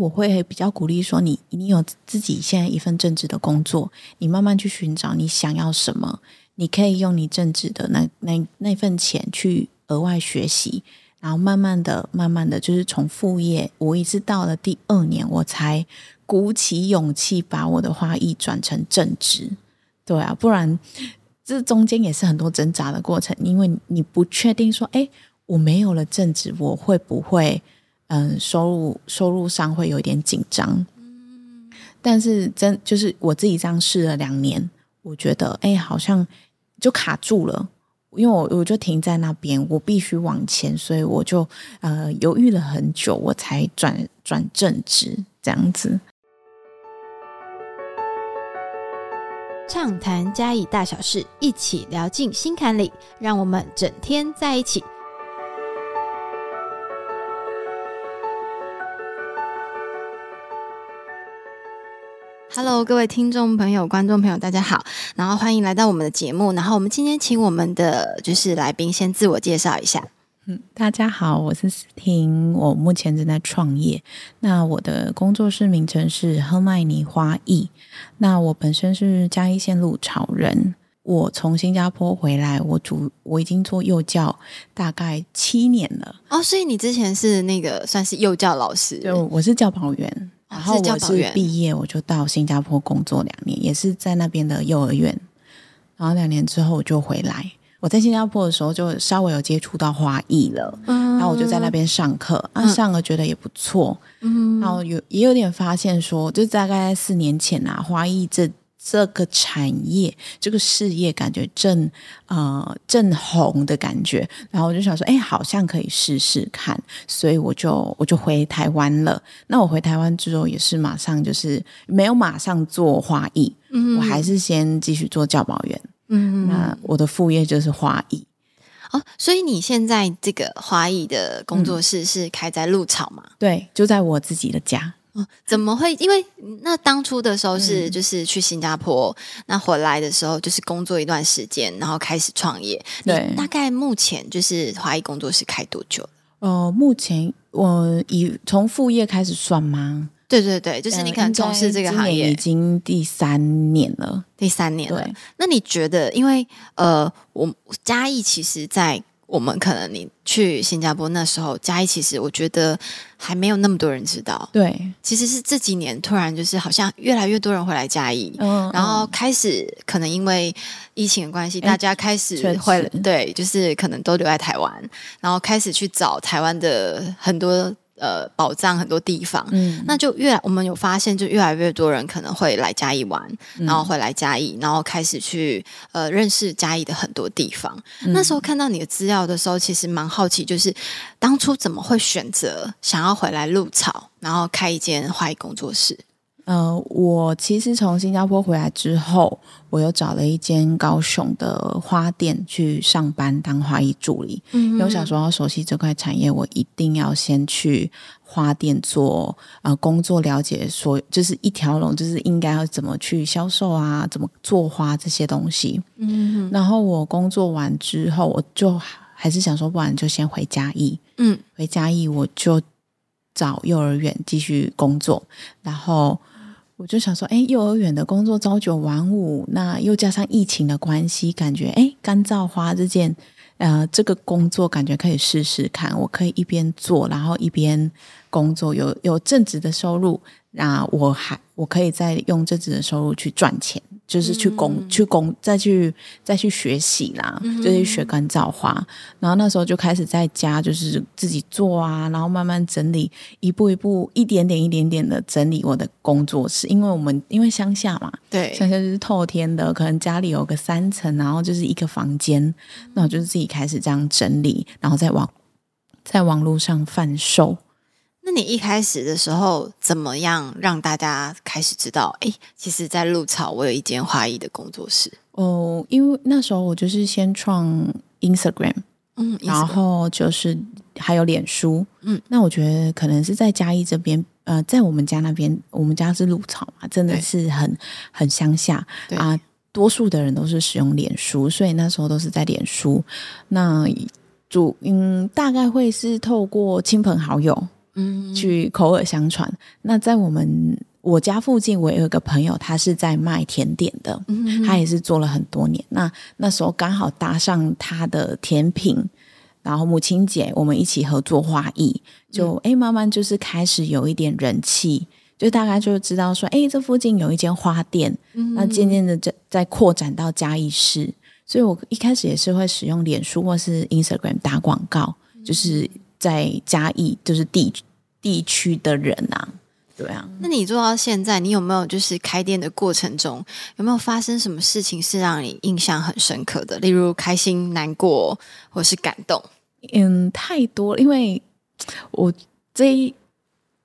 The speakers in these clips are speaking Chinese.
我会比较鼓励说你，你有自己现在一份正职的工作，你慢慢去寻找你想要什么，你可以用你正职的那那那份钱去额外学习，然后慢慢的、慢慢的就是从副业，我一直到了第二年，我才鼓起勇气把我的花艺转成正职。对啊，不然这中间也是很多挣扎的过程，因为你不确定说，哎，我没有了正职，我会不会？嗯，收入收入上会有一点紧张，但是真就是我自己这样试了两年，我觉得哎，好像就卡住了，因为我我就停在那边，我必须往前，所以我就呃犹豫了很久，我才转转正职这样子。畅谈嘉义大小事，一起聊进心坎里，让我们整天在一起。Hello，各位听众朋友、观众朋友，大家好，然后欢迎来到我们的节目。然后我们今天请我们的就是来宾先自我介绍一下。嗯，大家好，我是思婷，我目前正在创业。那我的工作室名称是赫麦尼花艺。那我本身是嘉义县鹿草人，我从新加坡回来，我主我已经做幼教大概七年了。哦，所以你之前是那个算是幼教老师？就我是教保员。然后我是毕业，我就到新加坡工作两年，也是在那边的幼儿园。然后两年之后我就回来。我在新加坡的时候就稍微有接触到花艺了，然后我就在那边上课，啊，上了觉得也不错，嗯，然后有也有点发现说，就大概四年前啊，花艺这。这个产业，这个事业感觉正呃正红的感觉，然后我就想说，哎，好像可以试试看，所以我就我就回台湾了。那我回台湾之后，也是马上就是没有马上做花艺，嗯，我还是先继续做教保员，嗯，那我的副业就是花艺。哦，所以你现在这个花艺的工作室是开在鹿草吗？对，就在我自己的家。哦，怎么会？因为那当初的时候是就是去新加坡，那回来的时候就是工作一段时间，然后开始创业。对，大概目前就是华谊工作室开多久呃，目前我以从副业开始算吗？对对对，就是你看从事这个行业已经第三年了，第三年了。那你觉得，因为呃，我嘉义其实，在我们可能你去新加坡那时候，嘉义其实我觉得还没有那么多人知道。对，其实是这几年突然就是好像越来越多人会来嘉义，然后开始可能因为疫情的关系，大家开始会对，就是可能都留在台湾，然后开始去找台湾的很多。呃，宝藏很多地方，嗯，那就越我们有发现，就越来越多人可能会来嘉义玩，然后会来嘉义，然后开始去呃认识嘉义的很多地方。那时候看到你的资料的时候，其实蛮好奇，就是当初怎么会选择想要回来鹿草，然后开一间花艺工作室？呃，我其实从新加坡回来之后，我又找了一间高雄的花店去上班当花艺助理。嗯，因为我想说要熟悉这块产业，我一定要先去花店做呃工作，了解所就是一条龙，就是应该要怎么去销售啊，怎么做花这些东西。嗯，然后我工作完之后，我就还是想说，不然就先回嘉义。嗯，回嘉义我就找幼儿园继续工作，然后。我就想说，哎，幼儿园的工作朝九晚五，那又加上疫情的关系，感觉哎，干燥花这件，呃，这个工作感觉可以试试看。我可以一边做，然后一边工作，有有正职的收入，那我还我可以再用正职的收入去赚钱。就是去工去工再去再去学习啦，就是学干燥花。然后那时候就开始在家就是自己做啊，然后慢慢整理，一步一步一点点一点点的整理我的工作室。因为我们因为乡下嘛，对，乡下就是透天的，可能家里有个三层，然后就是一个房间，那我就是自己开始这样整理，然后在网在网络上贩售。那你一开始的时候怎么样让大家开始知道？哎，其实，在鹿草我有一间花艺的工作室哦。因为那时候我就是先创 Instagram，嗯，然后就是还有脸书，嗯。那我觉得可能是在嘉义这边，呃，在我们家那边，我们家是鹿草嘛，真的是很很乡下啊。多数的人都是使用脸书，所以那时候都是在脸书。那主嗯，大概会是透过亲朋好友。嗯，去口耳相传。那在我们我家附近，我有一个朋友，他是在卖甜点的，他也是做了很多年。那那时候刚好搭上他的甜品，然后母亲节我们一起合作花艺，就哎慢慢就是开始有一点人气。就大概就知道说，哎，这附近有一间花店，那渐渐的在在扩展到嘉义市，所以我一开始也是会使用脸书或是 Instagram 打广告，就是在嘉义就是地地区的人啊，对啊。那你做到现在，你有没有就是开店的过程中有没有发生什么事情是让你印象很深刻的？例如开心、难过或是感动？嗯，太多，因为我这一。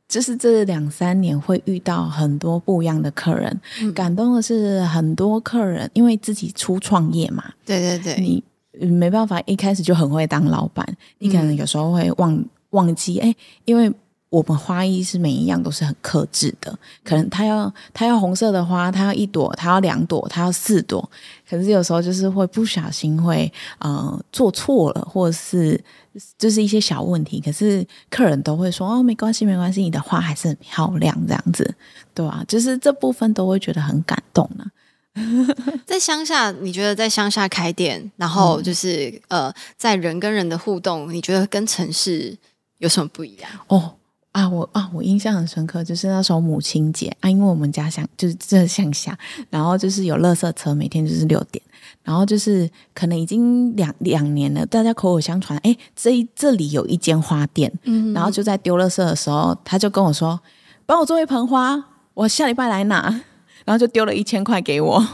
就是这两三年会遇到很多不一样的客人，感动的是很多客人，因为自己初创业嘛，对对对，你没办法一开始就很会当老板，你可能有时候会忘忘记，哎，因为。我们花艺是每一样都是很克制的，可能他要他要红色的花，他要一朵，他要两朵，他要四朵，可是有时候就是会不小心会呃做错了，或者是就是一些小问题，可是客人都会说哦没关系没关系，你的花还是很漂亮这样子，对啊？就是这部分都会觉得很感动呢。在乡下，你觉得在乡下开店，然后就是呃在人跟人的互动，你觉得跟城市有什么不一样？哦。啊，我啊，我印象很深刻，就是那时候母亲节啊，因为我们家乡就是这乡下，然后就是有垃圾车，每天就是六点，然后就是可能已经两两年了，大家口口相传，哎，这这里有一间花店，嗯，然后就在丢垃圾的时候，他就跟我说，帮我做一盆花，我下礼拜来拿，然后就丢了一千块给我。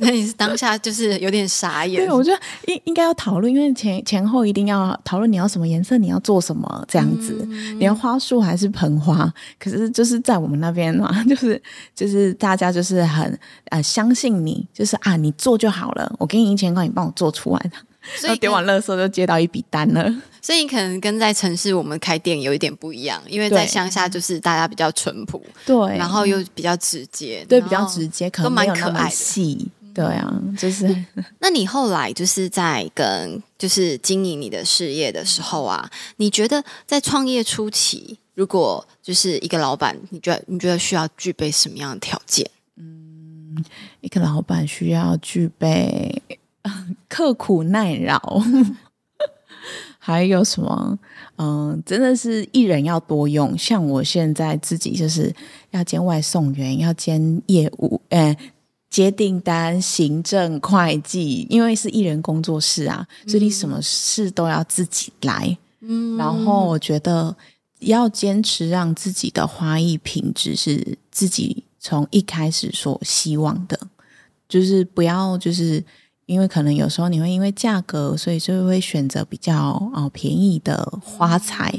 那你是当下就是有点傻眼。对，我觉得应应该要讨论，因为前前后一定要讨论你要什么颜色，你要做什么这样子，你要花束还是盆花？可是就是在我们那边嘛，就是就是大家就是很呃相信你，就是啊你做就好了，我给你一千块，你帮我做出来。所以点完乐色就接到一笔单了。所以你可能跟在城市我们开店有一点不一样，因为在乡下就是大家比较淳朴，对，然后又比较直接，对，比较直接，可能没有那么细。对啊，就是。那你后来就是在跟就是经营你的事业的时候啊，你觉得在创业初期，如果就是一个老板，你觉得你觉得需要具备什么样的条件？嗯，一个老板需要具备 刻苦耐劳，还有什么？嗯，真的是一人要多用。像我现在自己就是要兼外送员，要兼业务，哎。接订单、行政、会计，因为是艺人工作室啊，所以你什么事都要自己来。嗯，然后我觉得要坚持让自己的花艺品质是自己从一开始所希望的，就是不要就是因为可能有时候你会因为价格，所以就会选择比较哦便宜的花材。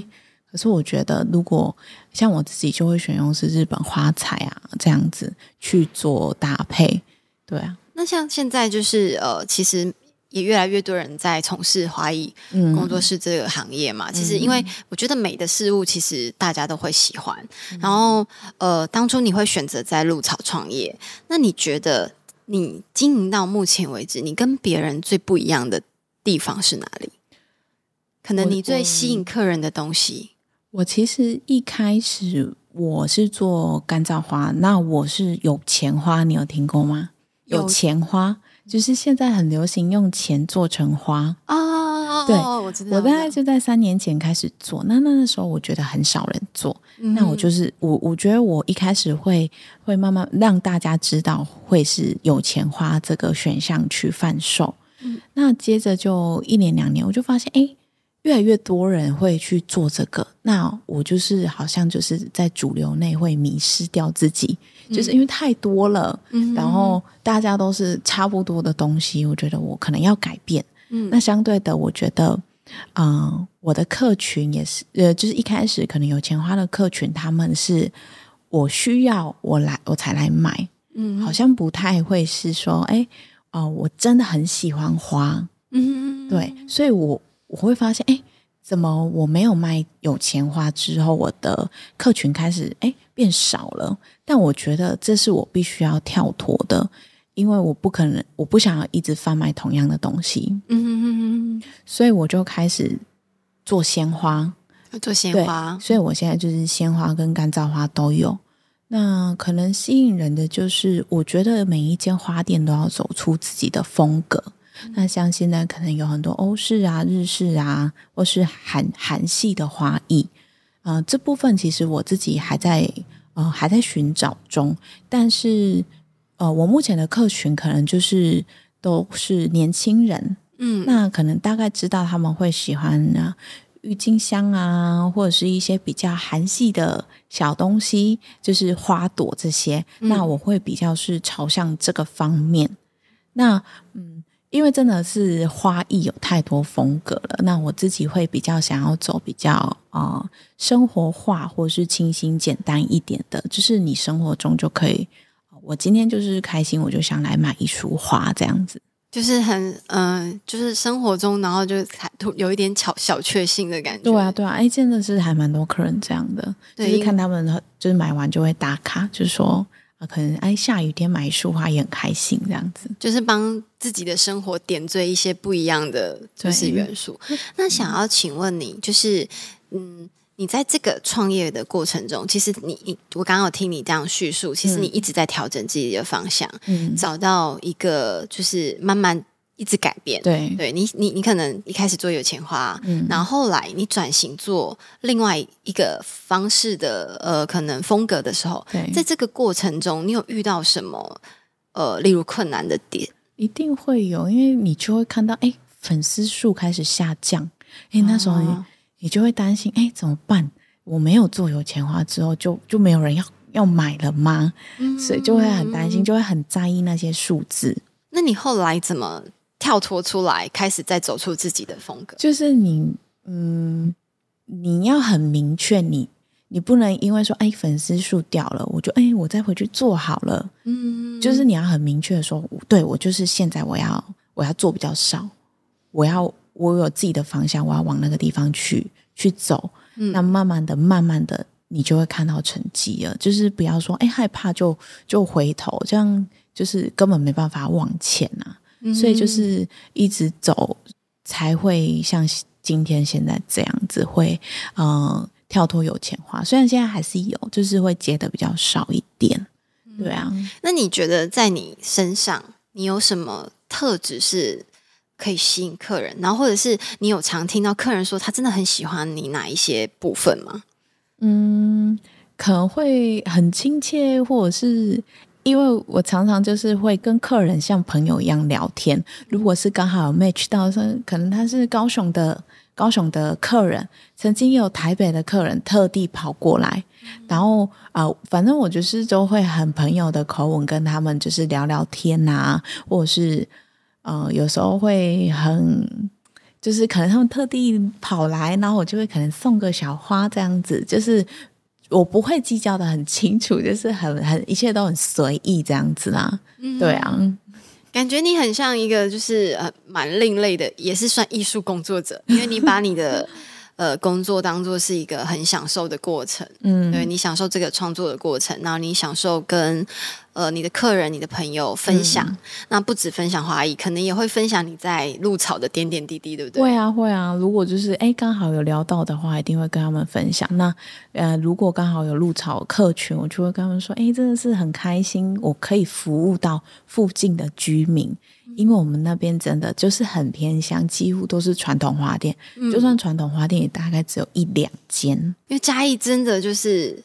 可是我觉得，如果像我自己就会选用是日本花材啊，这样子去做搭配，对啊。那像现在就是呃，其实也越来越多人在从事花艺工作室这个行业嘛。其实因为我觉得美的事物，其实大家都会喜欢。然后呃，当初你会选择在鹿草创业，那你觉得你经营到目前为止，你跟别人最不一样的地方是哪里？可能你最吸引客人的东西。我其实一开始我是做干燥花，那我是有钱花，你有听过吗？有钱花就是现在很流行用钱做成花啊。对，我知道。我大概就在三年前开始做，那那那时候我觉得很少人做，那我就是我我觉得我一开始会会慢慢让大家知道会是有钱花这个选项去贩售。嗯，那接着就一年两年，我就发现哎。越来越多人会去做这个，那我就是好像就是在主流内会迷失掉自己，就是因为太多了，然后大家都是差不多的东西，我觉得我可能要改变。嗯，那相对的，我觉得，嗯，我的客群也是，呃，就是一开始可能有钱花的客群，他们是我需要我来我才来买，嗯，好像不太会是说，哎，哦，我真的很喜欢花，嗯，对，所以我。我会发现，哎，怎么我没有卖有钱花之后，我的客群开始哎变少了？但我觉得这是我必须要跳脱的，因为我不可能，我不想要一直贩卖同样的东西。嗯哼哼哼，所以我就开始做鲜花，做鲜花，所以我现在就是鲜花跟干燥花都有。那可能吸引人的就是，我觉得每一间花店都要走出自己的风格。那像现在可能有很多欧式啊、日式啊，或是韩韩系的花艺，呃，这部分其实我自己还在呃还在寻找中。但是呃，我目前的客群可能就是都是年轻人，嗯，那可能大概知道他们会喜欢呢。郁金香啊，或者是一些比较韩系的小东西，就是花朵这些，那我会比较是朝向这个方面。那嗯，因为真的是花艺有太多风格了，那我自己会比较想要走比较啊生活化，或者是清新简单一点的，就是你生活中就可以。我今天就是开心，我就想来买一束花这样子。就是很嗯，就是生活中，然后就还有一点小小确幸的感觉。对啊，对啊，哎，真的是还蛮多客人这样的，就是看他们就是买完就会打卡，就是说啊，可能哎下雨天买一束花也很开心这样子，就是帮自己的生活点缀一些不一样的就是元素。那想要请问你，就是嗯。你在这个创业的过程中，其实你你我刚刚有听你这样叙述，其实你一直在调整自己的方向，嗯，找到一个就是慢慢一直改变，对，对你你你可能一开始做有钱花，嗯，然后后来你转型做另外一个方式的呃可能风格的时候，在这个过程中，你有遇到什么呃例如困难的点？一定会有，因为你就会看到哎粉丝数开始下降，哎那时候。你就会担心，哎，怎么办？我没有做有钱花之后，就就没有人要要买了吗？所以就会很担心，就会很在意那些数字。那你后来怎么跳脱出来，开始再走出自己的风格？就是你，嗯，你要很明确，你你不能因为说，哎，粉丝数掉了，我就哎，我再回去做好了。嗯，就是你要很明确的说，对我就是现在我要我要做比较少，我要。我有自己的方向，我要往那个地方去去走。嗯那慢慢的、慢慢的，你就会看到成绩了。就是不要说，哎，害怕就就回头，这样就是根本没办法往前啊。所以就是一直走，才会像今天现在这样子，会嗯跳脱有钱花。虽然现在还是有，就是会接的比较少一点。对啊，那你觉得在你身上，你有什么特质是？可以吸引客人，然后或者是你有常听到客人说他真的很喜欢你哪一些部分吗？嗯，可能会很亲切，或者是因为我常常就是会跟客人像朋友一样聊天。如果是刚好 match 到，说可能他是高雄的高雄的客人，曾经有台北的客人特地跑过来，然后啊，反正我就是都会很朋友的口吻跟他们就是聊聊天啊，或者是。呃，有时候会很，就是可能他们特地跑来，然后我就会可能送个小花这样子，就是我不会计较的很清楚，就是很很一切都很随意这样子啦。对啊，感觉你很像一个就是呃蛮另类的，也是算艺术工作者，因为你把你的。呃，工作当做是一个很享受的过程，嗯，对你享受这个创作的过程，然后你享受跟呃你的客人、你的朋友分享，那不止分享花艺，可能也会分享你在露草的点点滴滴，对不对？会啊，会啊。如果就是哎，刚好有聊到的话，一定会跟他们分享。那呃，如果刚好有露草客群，我就会跟他们说，哎，真的是很开心，我可以服务到附近的居民。因为我们那边真的就是很偏乡，几乎都是传统花店，就算传统花店也大概只有一两间。因为嘉义真的就是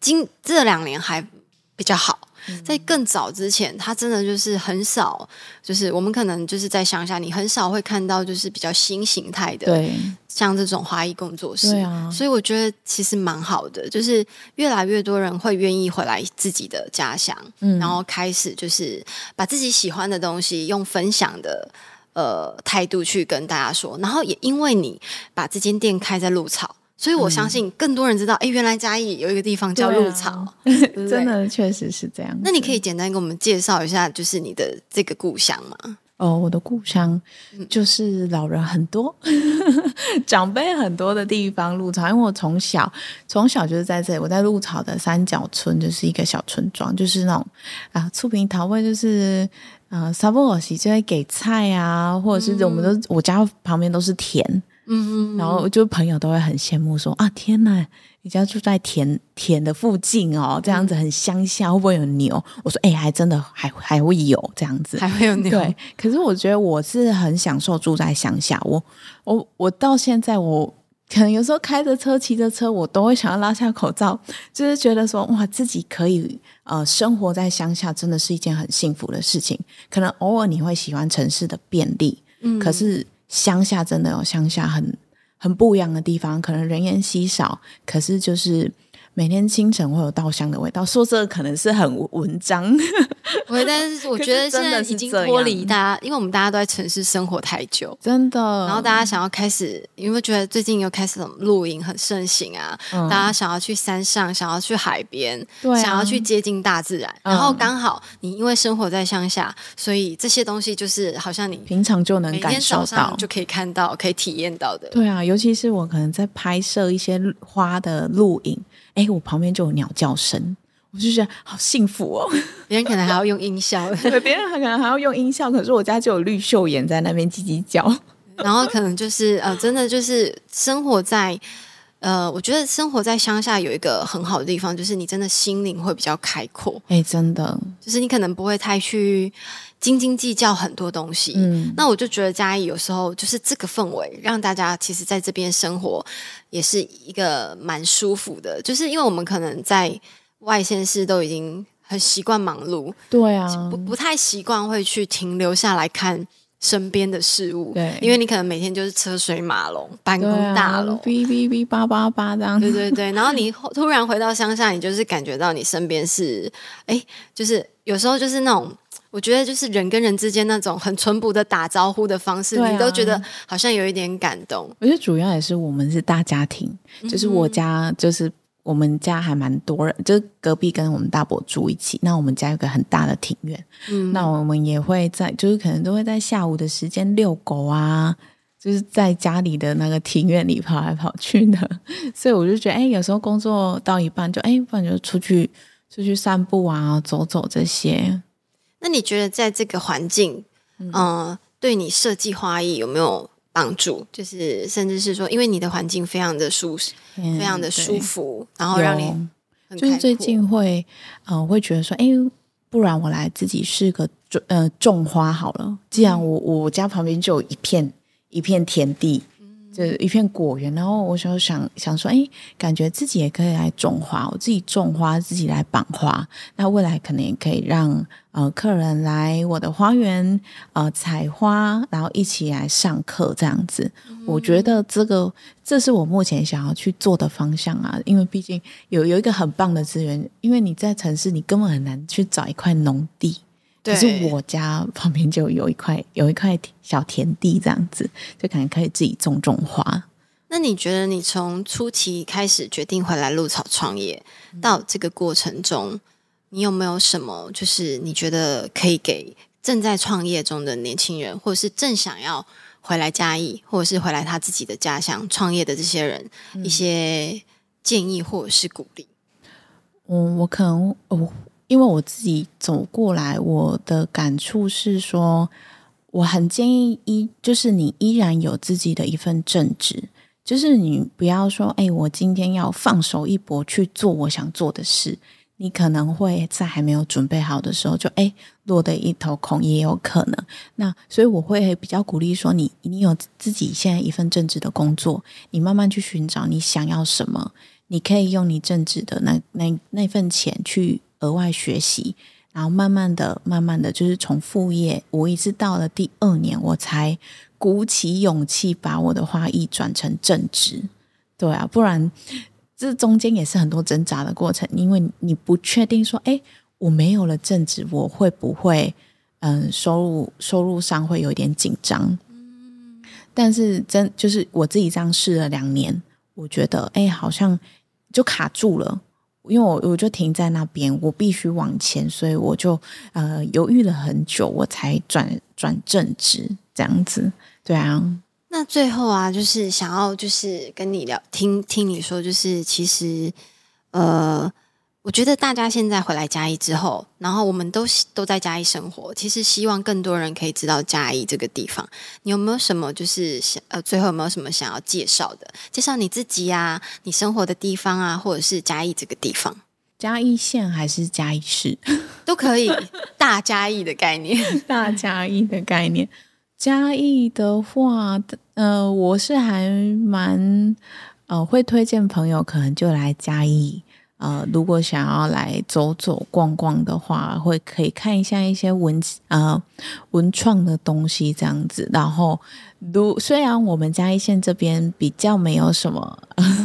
今这两年还比较好。在更早之前，他真的就是很少，就是我们可能就是在乡下，你很少会看到就是比较新形态的，对，像这种花艺工作室。所以我觉得其实蛮好的，就是越来越多人会愿意回来自己的家乡，嗯，然后开始就是把自己喜欢的东西用分享的呃态度去跟大家说，然后也因为你把这间店开在鹿草。所以我相信更多人知道，哎，原来嘉义有一个地方叫鹿草，真的确实是这样。那你可以简单给我们介绍一下，就是你的这个故乡吗？哦，我的故乡就是老人很多、长辈很多的地方，鹿草。因为我从小从小就是在这里，我在鹿草的三角村，就是一个小村庄，就是那种啊，醋平桃味，就是啊，沙波尔西就会给菜啊，或者是我们都我家旁边都是田。嗯嗯，然后就朋友都会很羡慕说啊，天哪，你家住在田田的附近哦，这样子很乡下，会不会有牛？我说哎，还真的还还会有这样子，还会有牛。对，可是我觉得我是很享受住在乡下，我我我到现在我。可能有时候开着车、骑着车，我都会想要拉下口罩，就是觉得说哇，自己可以呃生活在乡下，真的是一件很幸福的事情。可能偶尔你会喜欢城市的便利，嗯，可是乡下真的有乡下很很不一样的地方，可能人烟稀少，可是就是。每天清晨会有稻香的味道，说这个可能是很文章，我但是我觉得现在已经脱离大家，因为我们大家都在城市生活太久，真的。然后大家想要开始，有没有觉得最近又开始露营很盛行啊？大家想要去山上，想要去海边，想要去接近大自然。然后刚好你因为生活在乡下，所以这些东西就是好像你平常就能感受到，就可以看到，可以体验到的。对啊，尤其是我可能在拍摄一些花的录影。哎，我旁边就有鸟叫声，我就觉得好幸福哦。别人可能还要用音效，对，别人还可能还要用音效，可是我家就有绿袖眼在那边叽叽叫。然后可能就是呃，真的就是生活在呃，我觉得生活在乡下有一个很好的地方，就是你真的心灵会比较开阔。哎，真的，就是你可能不会太去。斤斤计较很多东西，嗯，那我就觉得嘉义有时候就是这个氛围，让大家其实在这边生活也是一个蛮舒服的。就是因为我们可能在外县市都已经很习惯忙碌，对啊，不不太习惯会去停留下来看身边的事物，对，因为你可能每天就是车水马龙，办公大楼，哔哔哔叭叭叭这样，对对对。然后你 突然回到乡下，你就是感觉到你身边是，哎，就是有时候就是那种。我觉得就是人跟人之间那种很淳朴的打招呼的方式，你都觉得好像有一点感动。我觉得主要也是我们是大家庭，就是我家就是我们家还蛮多人，就是隔壁跟我们大伯住一起。那我们家有个很大的庭院，嗯，那我们也会在，就是可能都会在下午的时间遛狗啊，就是在家里的那个庭院里跑来跑去的。所以我就觉得，哎，有时候工作到一半，就哎，不然就出去出去散步啊，走走这些。那你觉得在这个环境，嗯，对你设计花艺有没有帮助？就是甚至是说，因为你的环境非常的舒适，非常的舒服，然后让你就是最近会，嗯，会觉得说，哎，不然我来自己试个种，呃，种花好了。既然我我家旁边就有一片一片田地。就一片果园，然后我就想想说，哎，感觉自己也可以来种花，我自己种花，自己来绑花，那未来可能也可以让呃客人来我的花园呃采花，然后一起来上课这样子。我觉得这个这是我目前想要去做的方向啊，因为毕竟有有一个很棒的资源，因为你在城市，你根本很难去找一块农地。可是我家旁边就有一块 有一块小田地，这样子就可能可以自己种种花。那你觉得你从初期开始决定回来鹿草创业，到这个过程中，你有没有什么就是你觉得可以给正在创业中的年轻人，或者是正想要回来嘉义，或者是回来他自己的家乡创业的这些人一些建议或者是鼓励？嗯，我可能我。因为我自己走过来，我的感触是说，我很建议一，就是你依然有自己的一份正职，就是你不要说，哎，我今天要放手一搏去做我想做的事，你可能会在还没有准备好的时候就哎落得一头空，也有可能。那所以我会比较鼓励说，你你有自己现在一份正职的工作，你慢慢去寻找你想要什么，你可以用你正职的那那那份钱去。额外学习，然后慢慢的、慢慢的就是从副业，我一直到了第二年，我才鼓起勇气把我的花艺转成正职。对啊，不然这中间也是很多挣扎的过程，因为你不确定说，哎，我没有了正职，我会不会嗯收入收入上会有点紧张？嗯，但是真就是我自己这样试了两年，我觉得哎，好像就卡住了。因为我我就停在那边，我必须往前，所以我就呃犹豫了很久，我才转转正职这样子。对啊，那最后啊，就是想要就是跟你聊，听听你说，就是其实呃，我觉得大家现在回来嘉义之后，然后我们都都在嘉义生活，其实希望更多人可以知道嘉义这个地方。你有没有什么就是想呃，最后有没有什么想要介绍的？介绍你自己啊，你生活的地方啊，或者是嘉义这个地方？嘉义县还是嘉义市 都可以。大嘉义的概念，大嘉义的概念。嘉义的话，呃，我是还蛮呃会推荐朋友，可能就来嘉义。呃，如果想要来走走逛逛的话，会可以看一下一些文呃文创的东西这样子。然后，如虽然我们嘉义县这边比较没有什么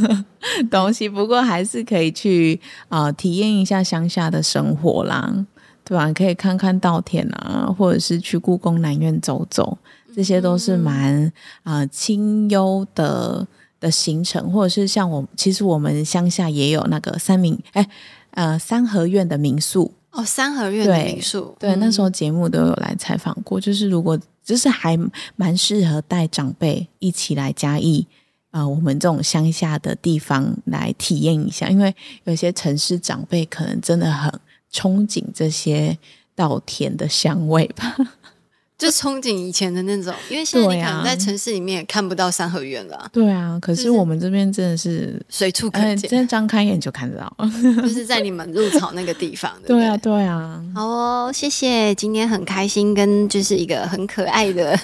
东西，不过还是可以去啊体验一下乡下的生活啦，对吧？可以看看稻田啊，或者是去故宫南院走走，这些都是蛮啊清幽的。的行程，或者是像我，其实我们乡下也有那个三明，哎，呃，三合院的民宿。哦，三合院的民宿，对，那时候节目都有来采访过，就是如果就是还蛮适合带长辈一起来嘉义，呃，我们这种乡下的地方来体验一下，因为有些城市长辈可能真的很憧憬这些稻田的香味吧。就憧憬以前的那种，因为现在你可能在城市里面也看不到三合院了。对啊，可是我们这边真的是随处可见，真的张开眼就看得到，就是在你们入草那个地方。对啊，对啊。好哦，谢谢，今天很开心，跟就是一个很可爱的，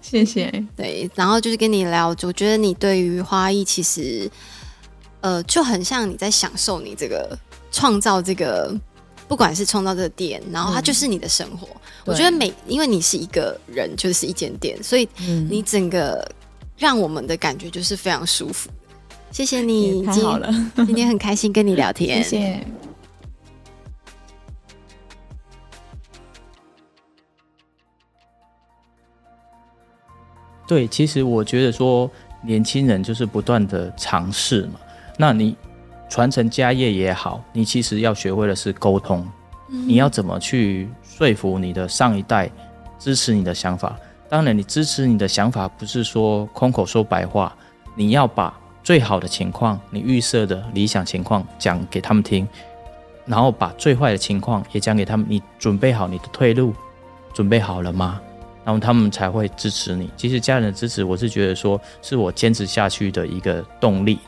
谢谢。对，然后就是跟你聊，我觉得你对于花艺其实，呃，就很像你在享受你这个创造这个。不管是创造这个店，然后它就是你的生活。我觉得每因为你是一个人，就是一间店，所以你整个让我们的感觉就是非常舒服。谢谢你，太好了，今天很开心跟你聊天。谢谢。对，其实我觉得说年轻人就是不断的尝试嘛。那你。传承家业也好，你其实要学会的是沟通。你要怎么去说服你的上一代支持你的想法？当然，你支持你的想法不是说空口说白话，你要把最好的情况、你预设的理想情况讲给他们听，然后把最坏的情况也讲给他们。你准备好你的退路，准备好了吗？然后他们才会支持你。其实家人的支持，我是觉得说是我坚持下去的一个动力。